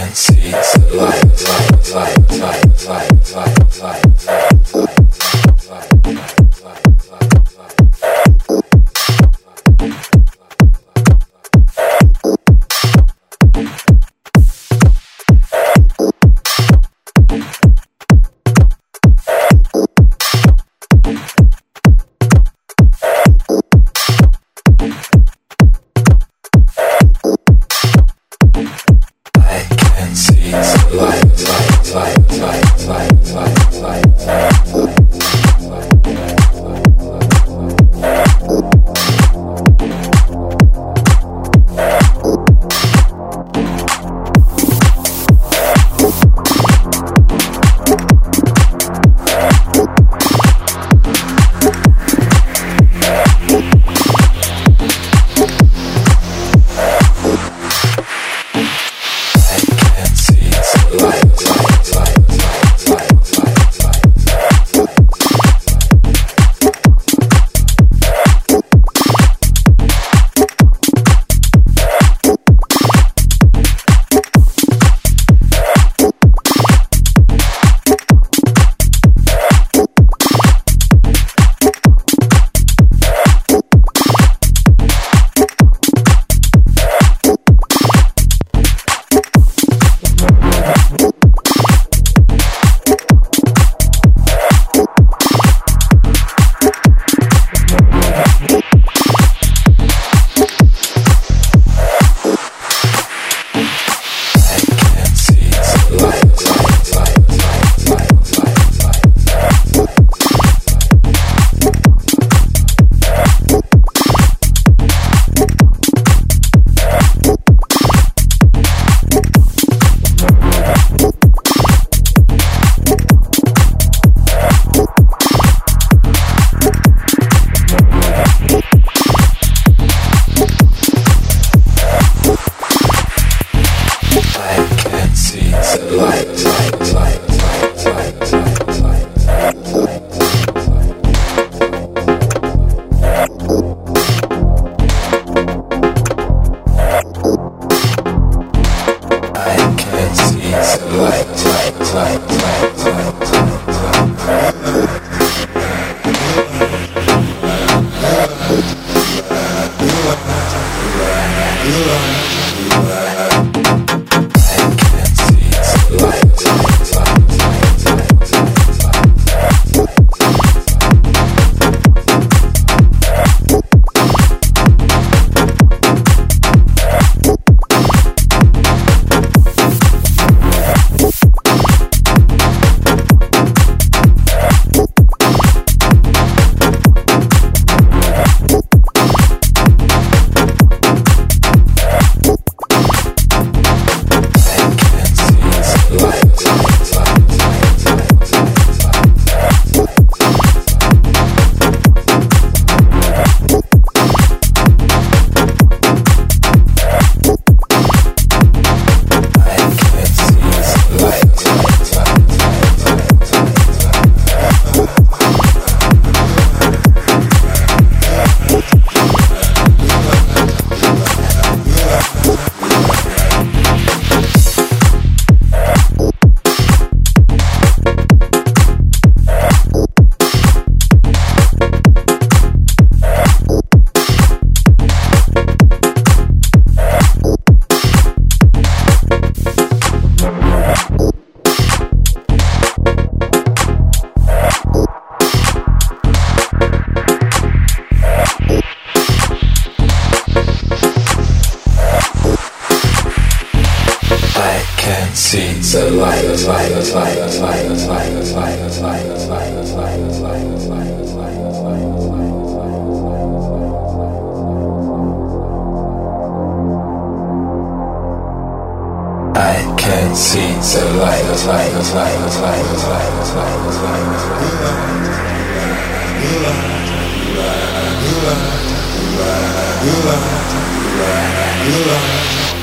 and see the light, light, light, light, light, light, light. Like. light, light. see the light. I can see the light, you love, you love, you love, you love, you love.